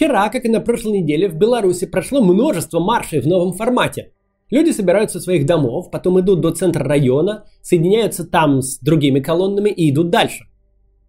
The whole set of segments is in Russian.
Вчера, как и на прошлой неделе, в Беларуси прошло множество маршей в новом формате. Люди собираются в своих домов, потом идут до центра района, соединяются там с другими колоннами и идут дальше.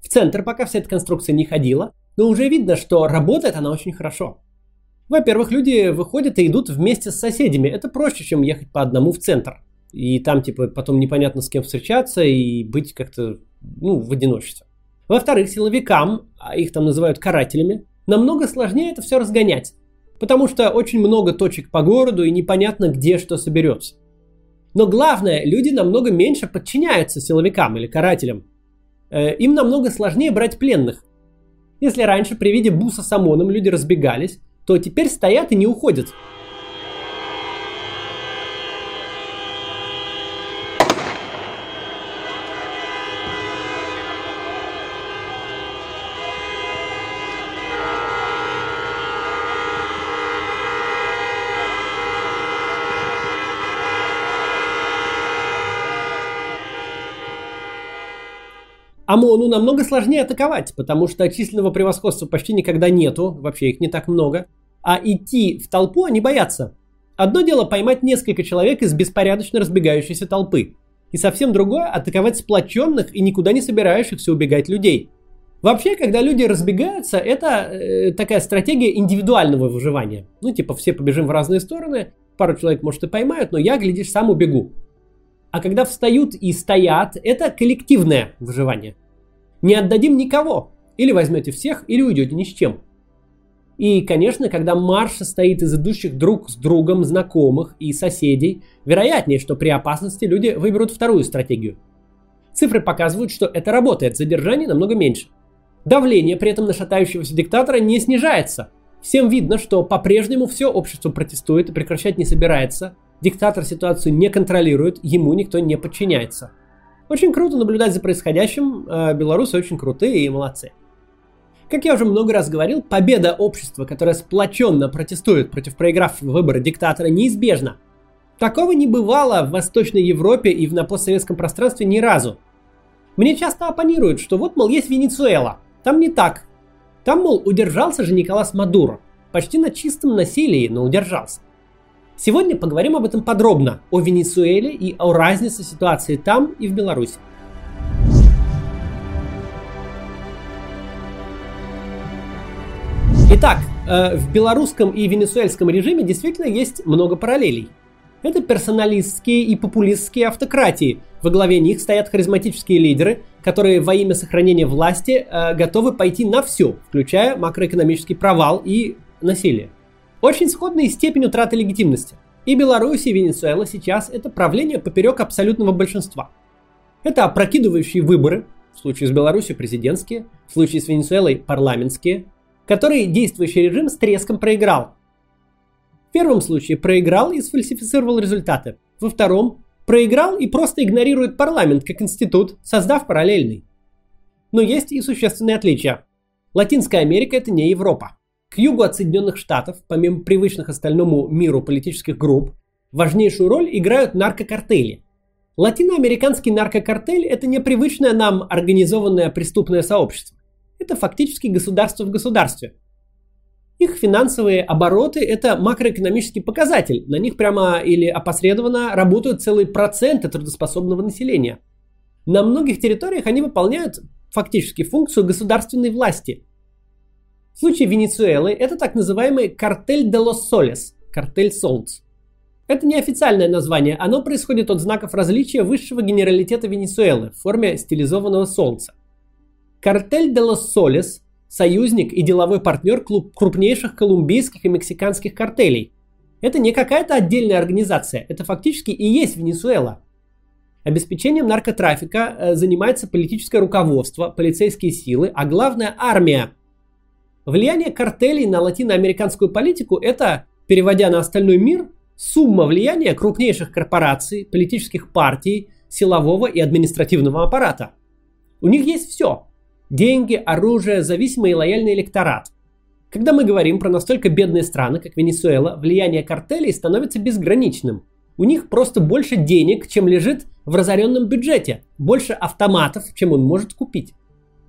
В центр пока вся эта конструкция не ходила, но уже видно, что работает она очень хорошо. Во-первых, люди выходят и идут вместе с соседями. Это проще, чем ехать по одному в центр. И там, типа, потом непонятно с кем встречаться и быть как-то, ну, в одиночестве. Во-вторых, силовикам, а их там называют карателями, намного сложнее это все разгонять. Потому что очень много точек по городу и непонятно, где что соберется. Но главное, люди намного меньше подчиняются силовикам или карателям. Э, им намного сложнее брать пленных. Если раньше при виде буса с ОМОНом люди разбегались, то теперь стоят и не уходят. ОМОНу намного сложнее атаковать, потому что численного превосходства почти никогда нету, вообще их не так много. А идти в толпу они боятся. Одно дело поймать несколько человек из беспорядочно разбегающейся толпы. И совсем другое атаковать сплоченных и никуда не собирающихся убегать людей. Вообще, когда люди разбегаются, это э, такая стратегия индивидуального выживания. Ну, типа, все побежим в разные стороны, пару человек, может, и поймают, но я, глядишь, сам убегу. А когда встают и стоят, это коллективное выживание. Не отдадим никого. Или возьмете всех, или уйдете ни с чем. И, конечно, когда марш состоит из идущих друг с другом знакомых и соседей, вероятнее, что при опасности люди выберут вторую стратегию. Цифры показывают, что это работает, задержаний намного меньше. Давление при этом на шатающегося диктатора не снижается. Всем видно, что по-прежнему все общество протестует и прекращать не собирается. Диктатор ситуацию не контролирует, ему никто не подчиняется. Очень круто наблюдать за происходящим, а белорусы очень крутые и молодцы. Как я уже много раз говорил, победа общества, которое сплоченно протестует против проигравшего выбора диктатора, неизбежна. Такого не бывало в Восточной Европе и в на постсоветском пространстве ни разу. Мне часто оппонируют, что вот, мол, есть Венесуэла. Там не так. Там, мол, удержался же Николас Мадуро. Почти на чистом насилии, но удержался. Сегодня поговорим об этом подробно, о Венесуэле и о разнице ситуации там и в Беларуси. Итак, э, в белорусском и венесуэльском режиме действительно есть много параллелей. Это персоналистские и популистские автократии. Во главе них стоят харизматические лидеры, которые во имя сохранения власти э, готовы пойти на все, включая макроэкономический провал и насилие. Очень сходные степень утраты легитимности. И Беларусь, и Венесуэла сейчас это правление поперек абсолютного большинства. Это опрокидывающие выборы, в случае с Беларусью президентские, в случае с Венесуэлой парламентские, который действующий режим с треском проиграл. В первом случае проиграл и сфальсифицировал результаты. Во втором проиграл и просто игнорирует парламент как институт, создав параллельный. Но есть и существенные отличия. Латинская Америка это не Европа. К югу от Соединенных Штатов, помимо привычных остальному миру политических групп, важнейшую роль играют наркокартели. Латиноамериканский наркокартель – это непривычное нам организованное преступное сообщество это фактически государство в государстве. Их финансовые обороты – это макроэкономический показатель. На них прямо или опосредованно работают целые проценты трудоспособного населения. На многих территориях они выполняют фактически функцию государственной власти. В случае Венесуэлы это так называемый картель де лос солес, картель солнц. Это неофициальное название, оно происходит от знаков различия высшего генералитета Венесуэлы в форме стилизованного солнца – Картель де лос Солес – союзник и деловой партнер крупнейших колумбийских и мексиканских картелей. Это не какая-то отдельная организация, это фактически и есть Венесуэла. Обеспечением наркотрафика э, занимается политическое руководство, полицейские силы, а главное – армия. Влияние картелей на латиноамериканскую политику – это, переводя на остальной мир, сумма влияния крупнейших корпораций, политических партий, силового и административного аппарата. У них есть все Деньги, оружие, зависимый и лояльный электорат. Когда мы говорим про настолько бедные страны, как Венесуэла, влияние картелей становится безграничным. У них просто больше денег, чем лежит в разоренном бюджете, больше автоматов, чем он может купить.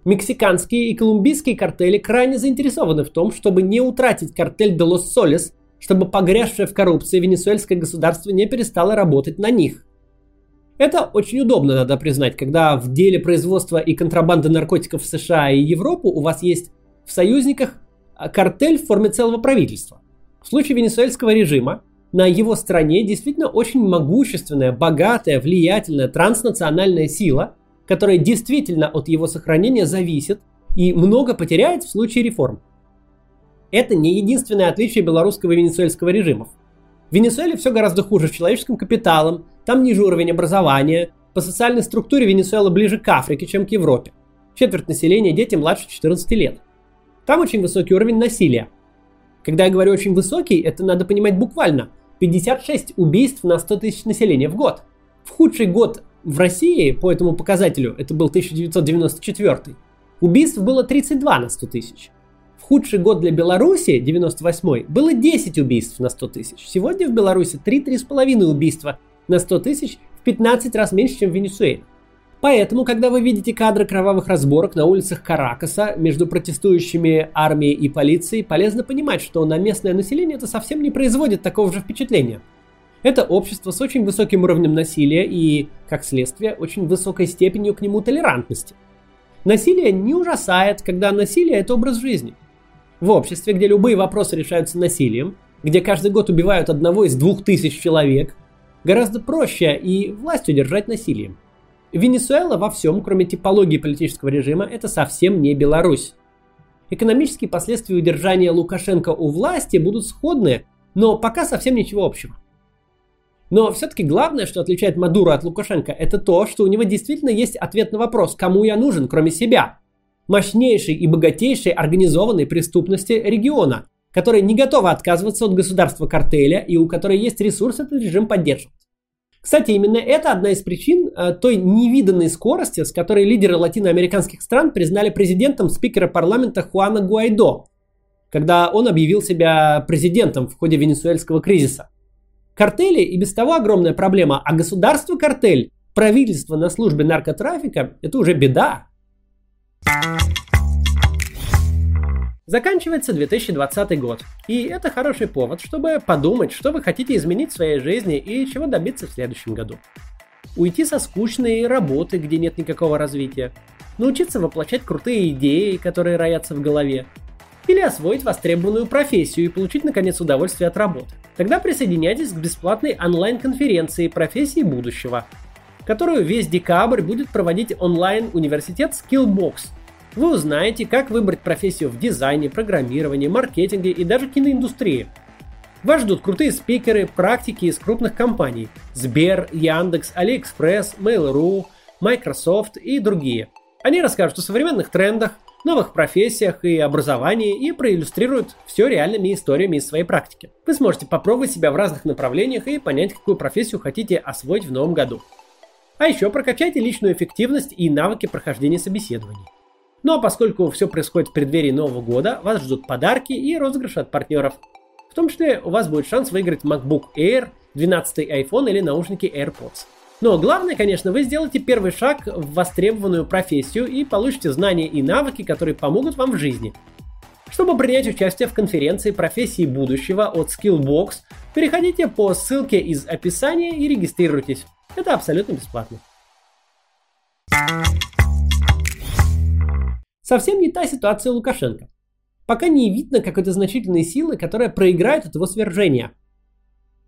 Мексиканские и колумбийские картели крайне заинтересованы в том, чтобы не утратить картель де Лос Солес, чтобы погрязшее в коррупции венесуэльское государство не перестало работать на них. Это очень удобно, надо признать, когда в деле производства и контрабанды наркотиков в США и Европу у вас есть в союзниках картель в форме целого правительства. В случае венесуэльского режима на его стране действительно очень могущественная, богатая, влиятельная транснациональная сила, которая действительно от его сохранения зависит и много потеряет в случае реформ. Это не единственное отличие белорусского и венесуэльского режимов. В Венесуэле все гораздо хуже с человеческим капиталом, там ниже уровень образования, по социальной структуре Венесуэла ближе к Африке, чем к Европе. Четверть населения дети младше 14 лет. Там очень высокий уровень насилия. Когда я говорю очень высокий, это надо понимать буквально. 56 убийств на 100 тысяч населения в год. В худший год в России по этому показателю, это был 1994, убийств было 32 на 100 тысяч. В худший год для Беларуси, 98 было 10 убийств на 100 тысяч. Сегодня в Беларуси 3-3,5 убийства на 100 тысяч, в 15 раз меньше, чем в Венесуэле. Поэтому, когда вы видите кадры кровавых разборок на улицах Каракаса между протестующими армией и полицией, полезно понимать, что на местное население это совсем не производит такого же впечатления. Это общество с очень высоким уровнем насилия и, как следствие, очень высокой степенью к нему толерантности. Насилие не ужасает, когда насилие – это образ жизни. В обществе, где любые вопросы решаются насилием, где каждый год убивают одного из двух тысяч человек, гораздо проще и власть удержать насилием. Венесуэла во всем, кроме типологии политического режима, это совсем не Беларусь. Экономические последствия удержания Лукашенко у власти будут сходны, но пока совсем ничего общего. Но все-таки главное, что отличает Мадуро от Лукашенко, это то, что у него действительно есть ответ на вопрос, кому я нужен, кроме себя. Мощнейшей и богатейшей организованной преступности региона, которая не готова отказываться от государства картеля и у которой есть ресурс этот режим поддерживать. Кстати, именно это одна из причин э, той невиданной скорости, с которой лидеры латиноамериканских стран признали президентом спикера парламента Хуана Гуайдо, когда он объявил себя президентом в ходе венесуэльского кризиса. Картели и без того огромная проблема, а государство-картель, правительство на службе наркотрафика – это уже беда. Заканчивается 2020 год, и это хороший повод, чтобы подумать, что вы хотите изменить в своей жизни и чего добиться в следующем году. Уйти со скучной работы, где нет никакого развития, научиться воплощать крутые идеи, которые роятся в голове, или освоить востребованную профессию и получить наконец удовольствие от работы. Тогда присоединяйтесь к бесплатной онлайн-конференции профессии будущего, которую весь декабрь будет проводить онлайн-университет Skillbox – вы узнаете, как выбрать профессию в дизайне, программировании, маркетинге и даже киноиндустрии. Вас ждут крутые спикеры, практики из крупных компаний Сбер, Яндекс, AliExpress, Mail.ru, Microsoft и другие. Они расскажут о современных трендах, новых профессиях и образовании и проиллюстрируют все реальными историями из своей практики. Вы сможете попробовать себя в разных направлениях и понять, какую профессию хотите освоить в новом году. А еще прокачайте личную эффективность и навыки прохождения собеседований. Ну а поскольку все происходит в преддверии Нового года, вас ждут подарки и розыгрыши от партнеров. В том числе у вас будет шанс выиграть MacBook Air, 12 iPhone или наушники AirPods. Но главное, конечно, вы сделаете первый шаг в востребованную профессию и получите знания и навыки, которые помогут вам в жизни. Чтобы принять участие в конференции профессии будущего от Skillbox, переходите по ссылке из описания и регистрируйтесь. Это абсолютно бесплатно. Совсем не та ситуация Лукашенко. Пока не видно какой-то значительной силы, которая проиграет от его свержения.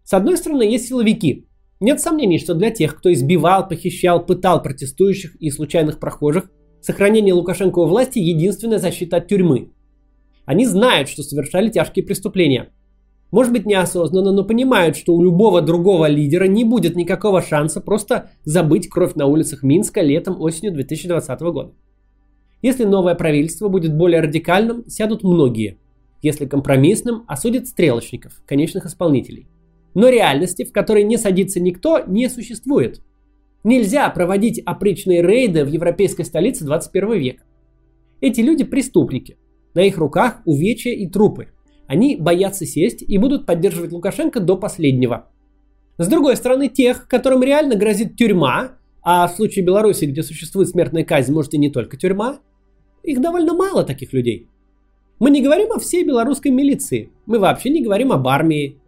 С одной стороны, есть силовики. Нет сомнений, что для тех, кто избивал, похищал, пытал протестующих и случайных прохожих, сохранение Лукашенко у власти – единственная защита от тюрьмы. Они знают, что совершали тяжкие преступления. Может быть неосознанно, но понимают, что у любого другого лидера не будет никакого шанса просто забыть кровь на улицах Минска летом-осенью 2020 года. Если новое правительство будет более радикальным, сядут многие. Если компромиссным, осудят стрелочников, конечных исполнителей. Но реальности, в которой не садится никто, не существует. Нельзя проводить опричные рейды в европейской столице 21 века. Эти люди преступники. На их руках увечья и трупы. Они боятся сесть и будут поддерживать Лукашенко до последнего. С другой стороны, тех, которым реально грозит тюрьма, а в случае Беларуси, где существует смертная казнь, может и не только тюрьма, их довольно мало таких людей. Мы не говорим о всей белорусской милиции, мы вообще не говорим об армии,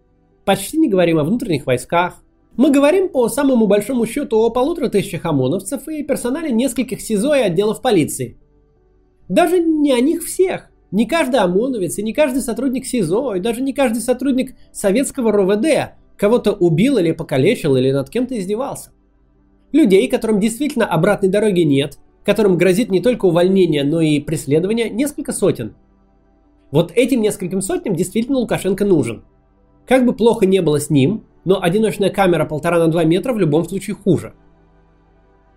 почти не говорим о внутренних войсках. Мы говорим по самому большому счету о полутора тысячах ОМОНовцев и персонале нескольких СИЗО и отделов полиции. Даже не о них всех. Не каждый ОМОНовец и не каждый сотрудник СИЗО, и даже не каждый сотрудник советского РОВД кого-то убил или покалечил или над кем-то издевался. Людей, которым действительно обратной дороги нет, которым грозит не только увольнение, но и преследование, несколько сотен. Вот этим нескольким сотням действительно Лукашенко нужен. Как бы плохо не было с ним, но одиночная камера полтора на два метра в любом случае хуже.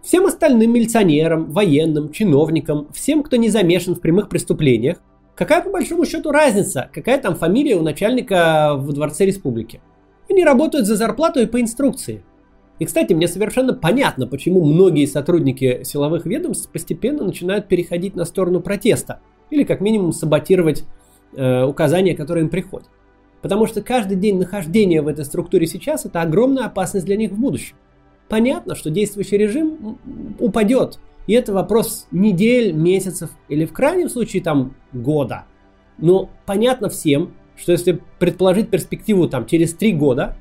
Всем остальным милиционерам, военным, чиновникам, всем, кто не замешан в прямых преступлениях, какая по большому счету разница, какая там фамилия у начальника в Дворце Республики. Они работают за зарплату и по инструкции – и, кстати, мне совершенно понятно, почему многие сотрудники силовых ведомств постепенно начинают переходить на сторону протеста или как минимум саботировать э, указания, которые им приходят. Потому что каждый день нахождения в этой структуре сейчас это огромная опасность для них в будущем. Понятно, что действующий режим упадет, и это вопрос недель, месяцев или в крайнем случае там года. Но понятно всем, что если предположить перспективу там через три года,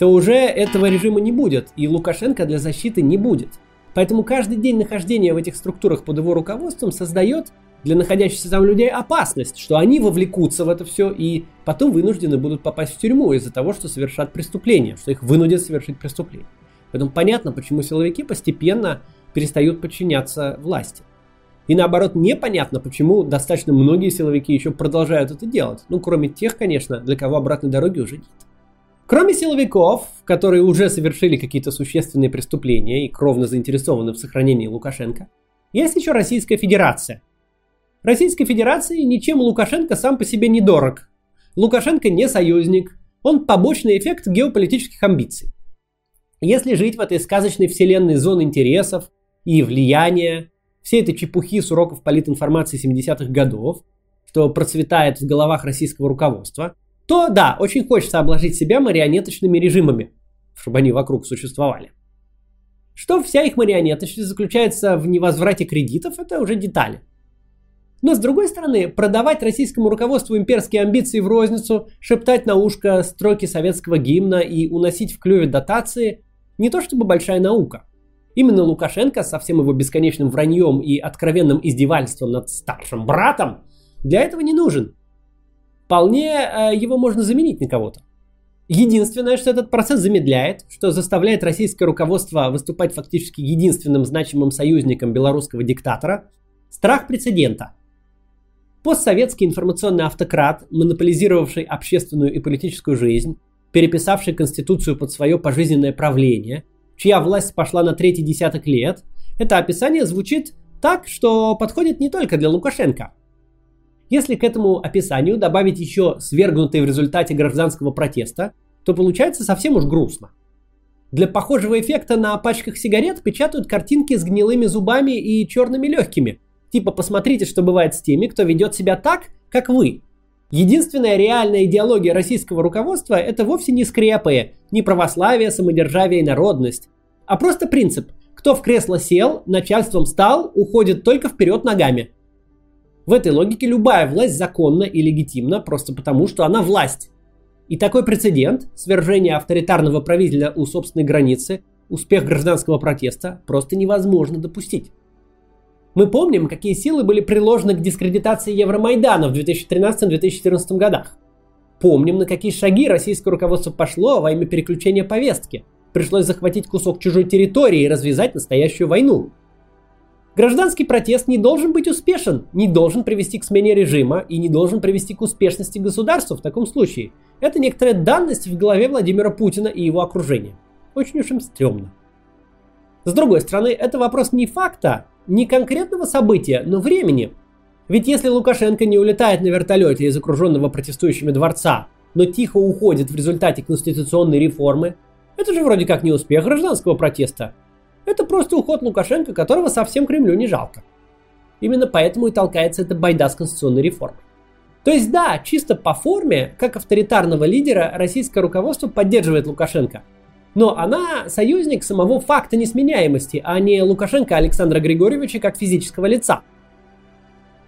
то уже этого режима не будет, и Лукашенко для защиты не будет. Поэтому каждый день нахождения в этих структурах под его руководством создает для находящихся там людей опасность, что они вовлекутся в это все и потом вынуждены будут попасть в тюрьму из-за того, что совершат преступление, что их вынудят совершить преступление. Поэтому понятно, почему силовики постепенно перестают подчиняться власти. И наоборот, непонятно, почему достаточно многие силовики еще продолжают это делать. Ну, кроме тех, конечно, для кого обратной дороги уже нет. Кроме силовиков, которые уже совершили какие-то существенные преступления и кровно заинтересованы в сохранении Лукашенко, есть еще Российская Федерация. Российской Федерации ничем Лукашенко сам по себе не дорог. Лукашенко не союзник, он побочный эффект геополитических амбиций. Если жить в этой сказочной вселенной зон интересов и влияния, все этой чепухи с уроков политинформации 70-х годов, что процветает в головах российского руководства – то да, очень хочется обложить себя марионеточными режимами, чтобы они вокруг существовали. Что вся их марионеточность заключается в невозврате кредитов, это уже детали. Но с другой стороны, продавать российскому руководству имперские амбиции в розницу, шептать на ушко строки советского гимна и уносить в клюве дотации – не то чтобы большая наука. Именно Лукашенко со всем его бесконечным враньем и откровенным издевательством над старшим братом для этого не нужен вполне э, его можно заменить на кого-то. Единственное, что этот процесс замедляет, что заставляет российское руководство выступать фактически единственным значимым союзником белорусского диктатора – страх прецедента. Постсоветский информационный автократ, монополизировавший общественную и политическую жизнь, переписавший Конституцию под свое пожизненное правление, чья власть пошла на третий десяток лет, это описание звучит так, что подходит не только для Лукашенко – если к этому описанию добавить еще свергнутые в результате гражданского протеста, то получается совсем уж грустно. Для похожего эффекта на пачках сигарет печатают картинки с гнилыми зубами и черными легкими. Типа посмотрите, что бывает с теми, кто ведет себя так, как вы. Единственная реальная идеология российского руководства – это вовсе не скрепы, не православие, самодержавие и народность, а просто принцип – кто в кресло сел, начальством стал, уходит только вперед ногами – в этой логике любая власть законна и легитимна просто потому, что она власть. И такой прецедент, свержение авторитарного правителя у собственной границы, успех гражданского протеста, просто невозможно допустить. Мы помним, какие силы были приложены к дискредитации Евромайдана в 2013-2014 годах. Помним, на какие шаги российское руководство пошло во имя переключения повестки. Пришлось захватить кусок чужой территории и развязать настоящую войну. Гражданский протест не должен быть успешен, не должен привести к смене режима и не должен привести к успешности государства в таком случае. Это некоторая данность в голове Владимира Путина и его окружения. Очень уж им стрёмно. С другой стороны, это вопрос не факта, не конкретного события, но времени. Ведь если Лукашенко не улетает на вертолете из окруженного протестующими дворца, но тихо уходит в результате конституционной реформы, это же вроде как не успех гражданского протеста, это просто уход Лукашенко, которого совсем Кремлю не жалко. Именно поэтому и толкается эта байда с конституционной реформой. То есть да, чисто по форме, как авторитарного лидера, российское руководство поддерживает Лукашенко. Но она союзник самого факта несменяемости, а не Лукашенко Александра Григорьевича как физического лица.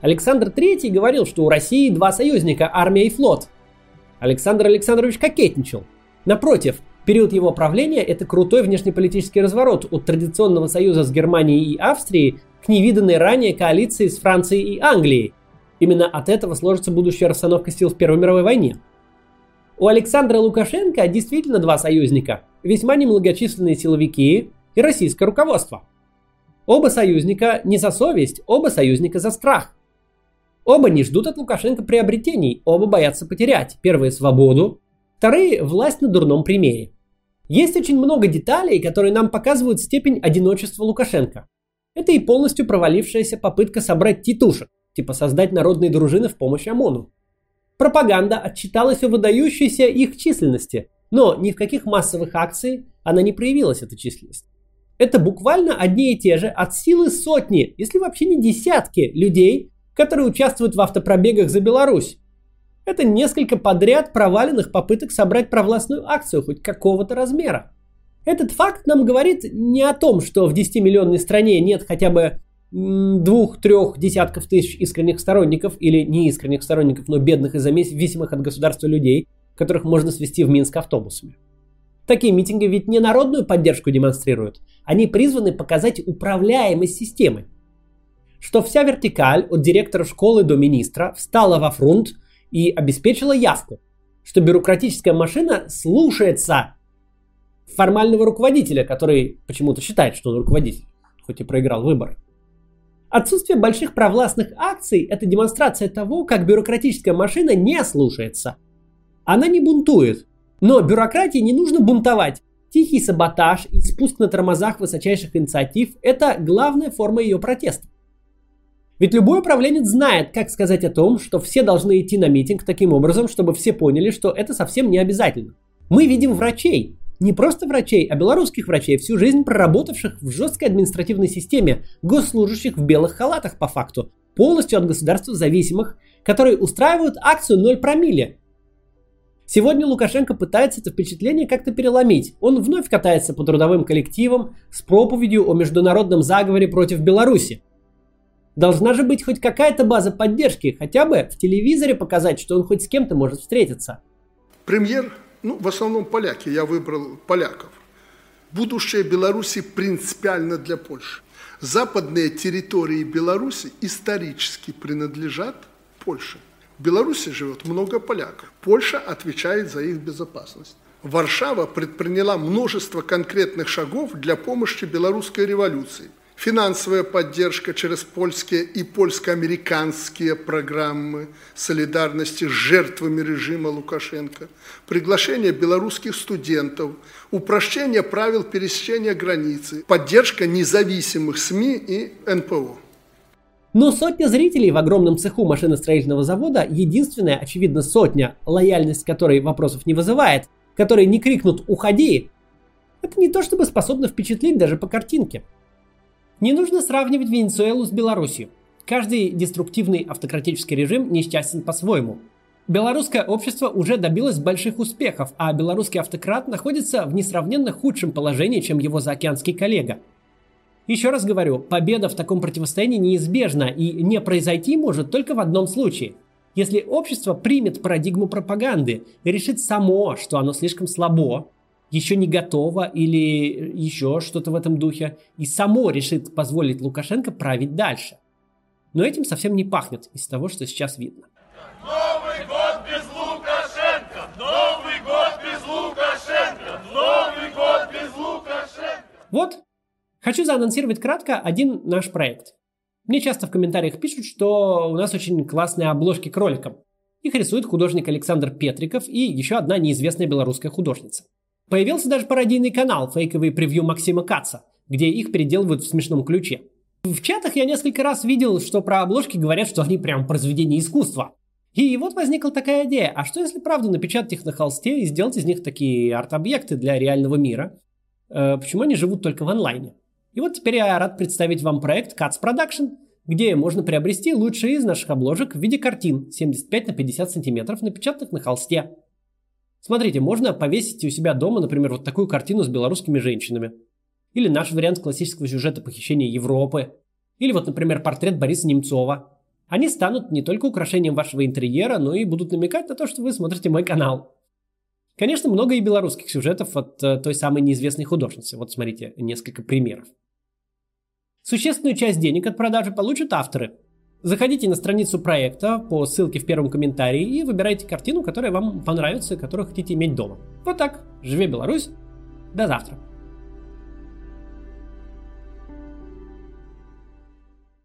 Александр III говорил, что у России два союзника – армия и флот. Александр Александрович кокетничал. Напротив, период его правления – это крутой внешнеполитический разворот от традиционного союза с Германией и Австрией к невиданной ранее коалиции с Францией и Англией. Именно от этого сложится будущая расстановка сил в Первой мировой войне. У Александра Лукашенко действительно два союзника – весьма немногочисленные силовики и российское руководство. Оба союзника не за совесть, оба союзника за страх. Оба не ждут от Лукашенко приобретений, оба боятся потерять. Первые – свободу, вторые – власть на дурном примере. Есть очень много деталей, которые нам показывают степень одиночества Лукашенко. Это и полностью провалившаяся попытка собрать титушек, типа создать народные дружины в помощь ОМОНу. Пропаганда отчиталась о выдающейся их численности, но ни в каких массовых акциях она не проявилась, эта численность. Это буквально одни и те же от силы сотни, если вообще не десятки людей, которые участвуют в автопробегах за Беларусь. Это несколько подряд проваленных попыток собрать провластную акцию хоть какого-то размера. Этот факт нам говорит не о том, что в 10-миллионной стране нет хотя бы двух-трех десятков тысяч искренних сторонников или неискренних сторонников, но бедных и зависимых от государства людей, которых можно свести в Минск автобусами. Такие митинги ведь не народную поддержку демонстрируют, они призваны показать управляемость системы. Что вся вертикаль от директора школы до министра встала во фронт и обеспечила явку, что бюрократическая машина слушается формального руководителя, который почему-то считает, что он руководитель, хоть и проиграл выборы. Отсутствие больших провластных акций – это демонстрация того, как бюрократическая машина не слушается. Она не бунтует. Но бюрократии не нужно бунтовать. Тихий саботаж и спуск на тормозах высочайших инициатив – это главная форма ее протеста. Ведь любой управленец знает, как сказать о том, что все должны идти на митинг таким образом, чтобы все поняли, что это совсем не обязательно. Мы видим врачей, не просто врачей, а белорусских врачей, всю жизнь проработавших в жесткой административной системе, госслужащих в белых халатах по факту, полностью от государства зависимых, которые устраивают акцию 0 промилле. Сегодня Лукашенко пытается это впечатление как-то переломить. Он вновь катается по трудовым коллективам с проповедью о международном заговоре против Беларуси. Должна же быть хоть какая-то база поддержки, хотя бы в телевизоре показать, что он хоть с кем-то может встретиться. Премьер ну, в основном поляки, я выбрал поляков. Будущее Беларуси принципиально для Польши. Западные территории Беларуси исторически принадлежат Польше. В Беларуси живет много поляков. Польша отвечает за их безопасность. Варшава предприняла множество конкретных шагов для помощи белорусской революции – финансовая поддержка через польские и польско-американские программы солидарности с жертвами режима Лукашенко, приглашение белорусских студентов, упрощение правил пересечения границы, поддержка независимых СМИ и НПО. Но сотня зрителей в огромном цеху машиностроительного завода, единственная, очевидно, сотня, лояльность которой вопросов не вызывает, которые не крикнут «Уходи!», это не то чтобы способно впечатлить даже по картинке. Не нужно сравнивать Венесуэлу с Белоруссией. Каждый деструктивный автократический режим несчастен по-своему. Белорусское общество уже добилось больших успехов, а белорусский автократ находится в несравненно худшем положении, чем его заокеанский коллега. Еще раз говорю, победа в таком противостоянии неизбежна и не произойти может только в одном случае. Если общество примет парадигму пропаганды и решит само, что оно слишком слабо, еще не готово или еще что-то в этом духе, и само решит позволить Лукашенко править дальше. Но этим совсем не пахнет из того, что сейчас видно. Новый год без Лукашенко! Новый год без Лукашенко! Новый год без Лукашенко! Вот, хочу заанонсировать кратко один наш проект. Мне часто в комментариях пишут, что у нас очень классные обложки к роликам. Их рисует художник Александр Петриков и еще одна неизвестная белорусская художница. Появился даже пародийный канал «Фейковый превью Максима Каца», где их переделывают в смешном ключе. В чатах я несколько раз видел, что про обложки говорят, что они прям произведение искусства. И вот возникла такая идея, а что если правду напечатать их на холсте и сделать из них такие арт-объекты для реального мира? Э, почему они живут только в онлайне? И вот теперь я рад представить вам проект Cats Production, где можно приобрести лучшие из наших обложек в виде картин 75 на 50 сантиметров, напечатанных на холсте. Смотрите, можно повесить у себя дома, например, вот такую картину с белорусскими женщинами. Или наш вариант классического сюжета похищения Европы. Или вот, например, портрет Бориса Немцова. Они станут не только украшением вашего интерьера, но и будут намекать на то, что вы смотрите мой канал. Конечно, много и белорусских сюжетов от э, той самой неизвестной художницы. Вот смотрите, несколько примеров. Существенную часть денег от продажи получат авторы. Заходите на страницу проекта по ссылке в первом комментарии и выбирайте картину, которая вам понравится, которую хотите иметь дома. Вот так. Живи Беларусь. До завтра.